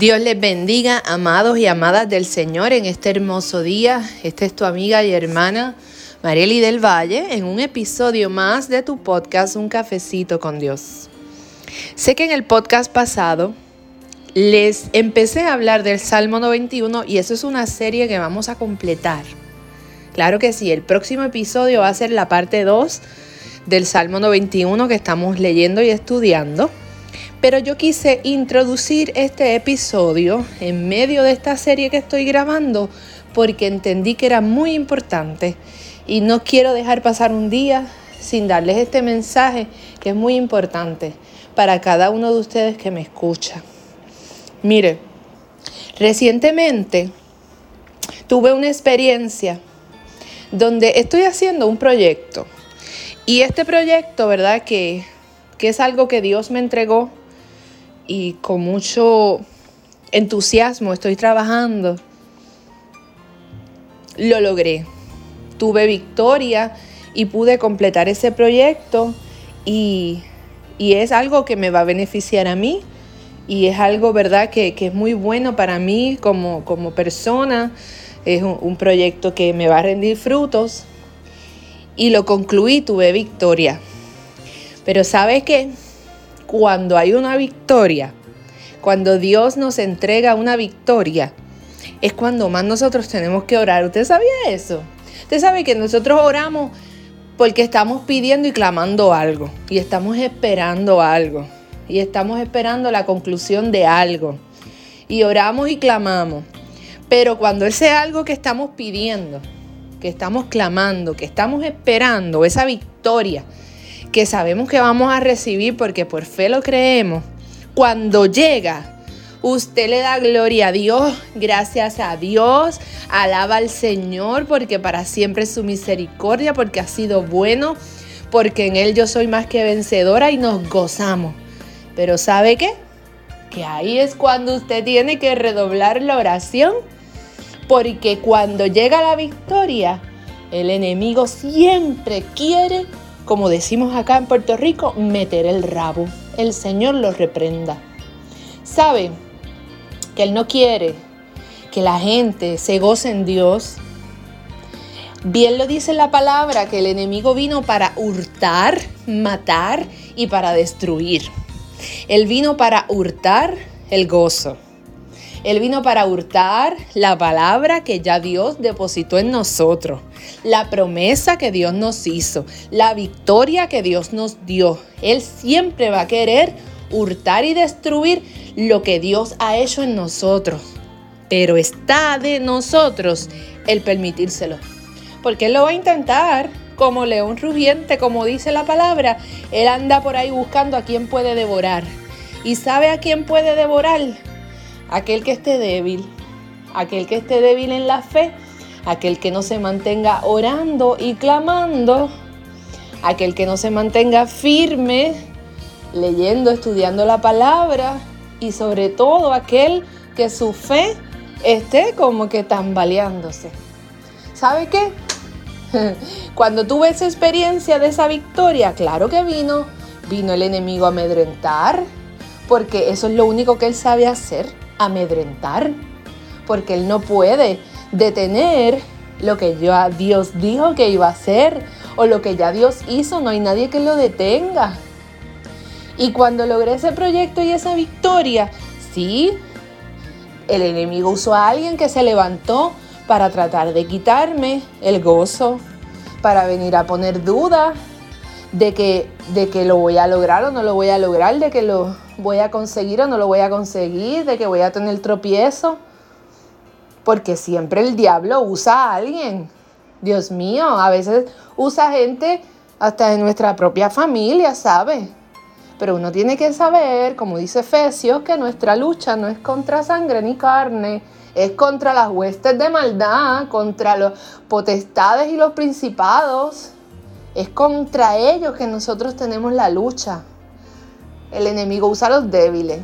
Dios les bendiga, amados y amadas del Señor, en este hermoso día. Esta es tu amiga y hermana Marieli del Valle, en un episodio más de tu podcast Un cafecito con Dios. Sé que en el podcast pasado les empecé a hablar del Salmo 91 y eso es una serie que vamos a completar. Claro que sí, el próximo episodio va a ser la parte 2 del Salmo 91 que estamos leyendo y estudiando. Pero yo quise introducir este episodio en medio de esta serie que estoy grabando porque entendí que era muy importante y no quiero dejar pasar un día sin darles este mensaje que es muy importante para cada uno de ustedes que me escucha. Mire, recientemente tuve una experiencia donde estoy haciendo un proyecto y este proyecto, ¿verdad? Que, que es algo que Dios me entregó y con mucho entusiasmo estoy trabajando, lo logré. Tuve victoria y pude completar ese proyecto y, es algo que me va a beneficiar a mí y es algo, ¿verdad?, que, es muy bueno para mí como, como persona. Es un, un proyecto que me va a rendir frutos y lo concluí, tuve victoria. Pero ¿sabes qué? cuando hay una victoria, cuando Dios nos entrega una victoria, es cuando más nosotros tenemos que orar. ¿Usted sabía eso? Usted sabe que nosotros oramos porque estamos pidiendo y clamando algo, y estamos esperando algo, y estamos esperando la conclusión de algo, y oramos y clamamos. Pero cuando ese algo que estamos pidiendo, que estamos clamando, que estamos esperando, esa victoria, que sabemos que vamos a recibir porque por fe lo creemos, cuando llega, usted le da gloria a Dios, gracias a Dios, alaba al Señor porque para siempre es su misericordia, porque ha sido bueno, porque en Él yo soy más que vencedora y nos gozamos. Pero ¿sabe qué? Que ahí es cuando usted tiene que redoblar la oración, porque cuando llega la victoria, el enemigo siempre quiere como decimos acá en Puerto Rico, meter el rabo. El Señor lo reprenda. Sabe que Él no quiere que la gente se goce en Dios. Bien lo dice la palabra que el enemigo vino para hurtar, matar y para destruir. Él vino para hurtar el gozo. Él vino para hurtar la palabra que ya Dios depositó en nosotros, la promesa que Dios nos hizo, la victoria que Dios nos dio. Él siempre va a querer hurtar y destruir lo que Dios ha hecho en nosotros. Pero está de nosotros el permitírselo. Porque Él lo va a intentar como león rugiente, como dice la palabra. Él anda por ahí buscando a quien puede devorar. ¿Y sabe a quién puede devorar? Aquel que esté débil, aquel que esté débil en la fe, aquel que no se mantenga orando y clamando, aquel que no se mantenga firme, leyendo, estudiando la palabra y sobre todo aquel que su fe esté como que tambaleándose. ¿Sabe qué? Cuando tuve esa experiencia de esa victoria, claro que vino, vino el enemigo a amedrentar, porque eso es lo único que él sabe hacer amedrentar, porque Él no puede detener lo que ya Dios dijo que iba a hacer o lo que ya Dios hizo, no hay nadie que lo detenga. Y cuando logré ese proyecto y esa victoria, sí, el enemigo usó a alguien que se levantó para tratar de quitarme el gozo, para venir a poner dudas de que, de que lo voy a lograr o no lo voy a lograr, de que lo voy a conseguir o no lo voy a conseguir, de que voy a tener tropiezo. Porque siempre el diablo usa a alguien. Dios mío, a veces usa gente hasta de nuestra propia familia, ¿sabe? Pero uno tiene que saber, como dice Efesios, que nuestra lucha no es contra sangre ni carne, es contra las huestes de maldad, contra los potestades y los principados. Es contra ellos que nosotros tenemos la lucha. El enemigo usa a los débiles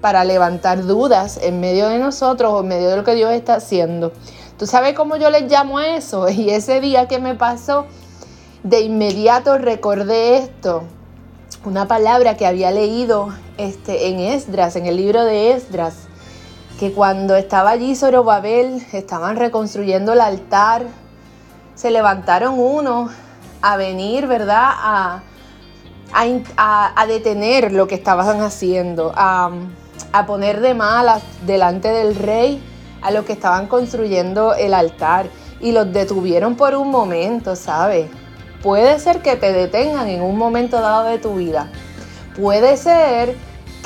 para levantar dudas en medio de nosotros o en medio de lo que Dios está haciendo. ¿Tú sabes cómo yo les llamo eso? Y ese día que me pasó, de inmediato recordé esto. Una palabra que había leído este, en Esdras, en el libro de Esdras. que cuando estaba allí Zorobabel, estaban reconstruyendo el altar, se levantaron unos a venir, ¿verdad? A, a, detener lo que estaban haciendo, a, a poner de malas delante del rey a los que estaban construyendo el altar y los detuvieron por un momento, ¿sabes? Puede ser que te detengan en un momento dado de tu vida. Puede ser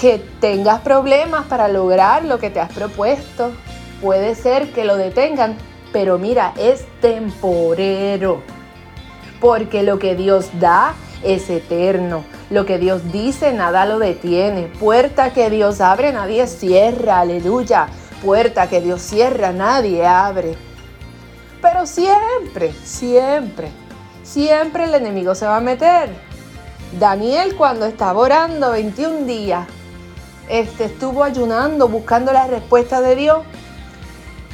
que tengas problemas para lograr lo que te has propuesto. Puede ser que lo detengan, pero mira, es temporero. Porque lo que Dios da es eterno. Lo que Dios dice, nada lo detiene. Puerta que Dios abre, nadie cierra. Aleluya. Puerta que Dios cierra, nadie abre. Pero siempre, siempre, siempre el enemigo se va a meter. Daniel cuando estaba orando 21 días, este, estuvo ayunando, buscando la respuesta de Dios.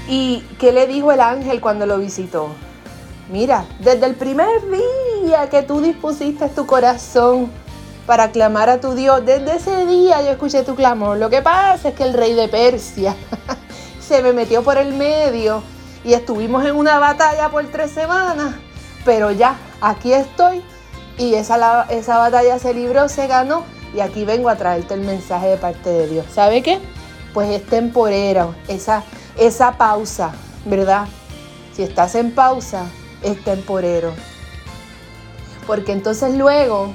¿Y qué le dijo el ángel cuando lo visitó? Mira, desde el primer día que tú dispusiste tu corazón para clamar a tu Dios, desde ese día yo escuché tu clamor. Lo que pasa es que el rey de Persia se me metió por el medio y estuvimos en una batalla por tres semanas, pero ya, aquí estoy y esa, esa batalla se libró, se ganó y aquí vengo a traerte el mensaje de parte de Dios. ¿Sabe qué? Pues es temporero, esa, esa pausa, ¿verdad? Si estás en pausa, es temporero. Porque entonces luego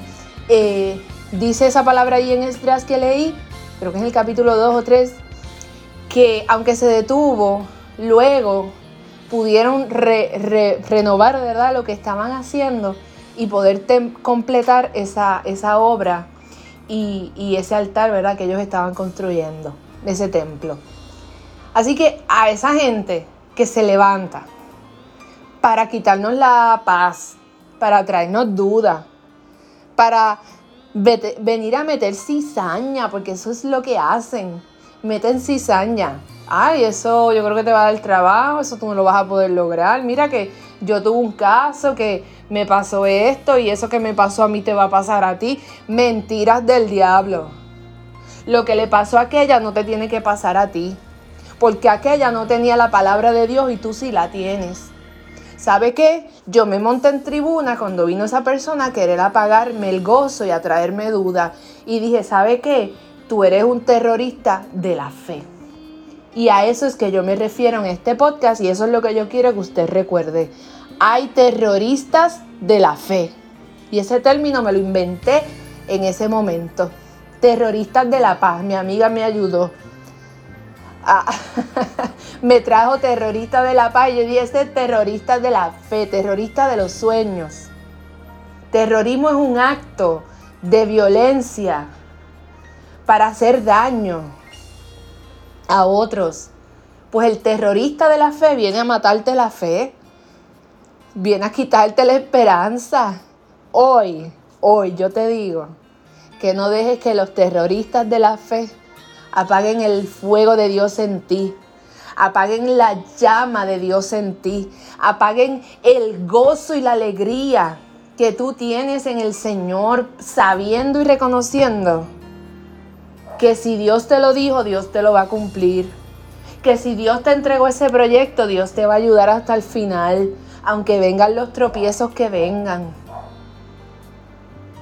eh, dice esa palabra ahí en Esdras que leí, creo que es el capítulo 2 o 3, que aunque se detuvo, luego pudieron renovar ¿verdad? lo que estaban haciendo y poder completar esa, esa obra y, y, ese altar ¿verdad? que ellos estaban construyendo, ese templo. Así que a esa gente que se levanta, para quitarnos la paz, para traernos dudas, para venir a meter cizaña, porque eso es lo que hacen, meten cizaña. Ay, eso yo creo que te va a dar trabajo, eso tú no lo vas a poder lograr. Mira que yo tuve un caso que me pasó esto y eso que me pasó a mí te va a pasar a ti. Mentiras del diablo. Lo que le pasó a aquella no te tiene que pasar a ti. Porque aquella no tenía la palabra de Dios y tú sí la tienes. ¿Sabe qué? Yo me monté en tribuna cuando vino esa persona a querer apagarme el gozo y a traerme duda. Y dije, ¿sabe qué? Tú eres un terrorista de la fe. Y a eso es que yo me refiero en este podcast y eso es lo que yo quiero que usted recuerde. Hay terroristas de la fe. Y ese término me lo inventé en ese momento. Terroristas de la paz. Mi amiga me ayudó. Ah, me trajo terrorista de la paz. Yo dije, este terrorista de la fe, terrorista de los sueños. Terrorismo es un acto de violencia para hacer daño a otros. Pues el terrorista de la fe viene a matarte la fe, viene a quitarte la esperanza. Hoy, hoy yo te digo que no dejes que los terroristas de la fe apaguen el fuego de Dios en ti. Apaguen la llama de Dios en ti. Apaguen el gozo y la alegría que tú tienes en el Señor, sabiendo y reconociendo que si Dios te lo dijo, Dios te lo va a cumplir. Que si Dios te entregó ese proyecto, Dios te va a ayudar hasta el final, aunque vengan los tropiezos que vengan.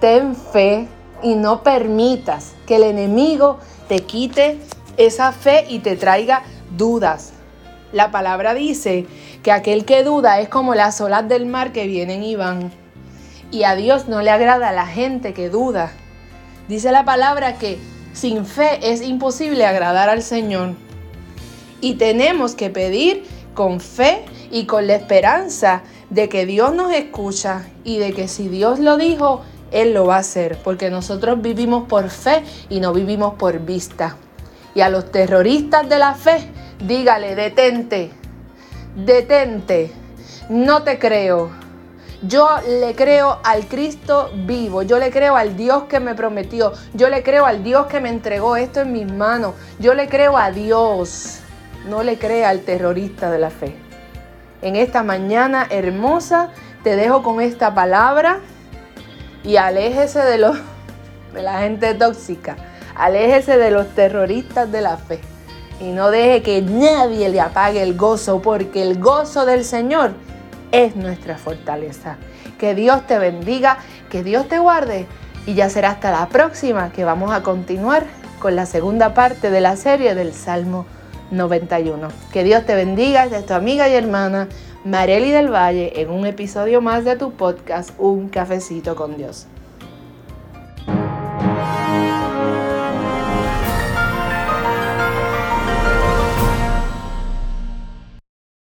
Ten fe y no permitas que el enemigo te quite esa fe y te traiga dudas. La palabra dice que aquel que duda es como las olas del mar que vienen y van. Y a Dios no le agrada a la gente que duda. Dice la palabra que sin fe es imposible agradar al Señor. Y tenemos que pedir con fe y con la esperanza de que Dios nos escucha y de que si Dios lo dijo, Él lo va a hacer, porque nosotros vivimos por fe y no vivimos por vista. Y a los terroristas de la fe, dígale, detente, detente, no te creo, yo le creo al Cristo vivo, yo le creo al Dios que me prometió, yo le creo al Dios que me entregó esto en mis manos, yo le creo a Dios, no le crea al terrorista de la fe. En esta mañana hermosa te dejo con esta palabra y aléjese de, de la gente tóxica, aléjese de los terroristas de la fe. y no deje que nadie le apague el gozo, porque el gozo del Señor es nuestra fortaleza. Que Dios te bendiga, que Dios te guarde y ya será hasta la próxima que vamos a continuar con la segunda parte de la serie del Salmo 91. Que Dios te bendiga, es tu amiga y hermana Mareli del Valle en un episodio más de tu podcast Un cafecito con Dios.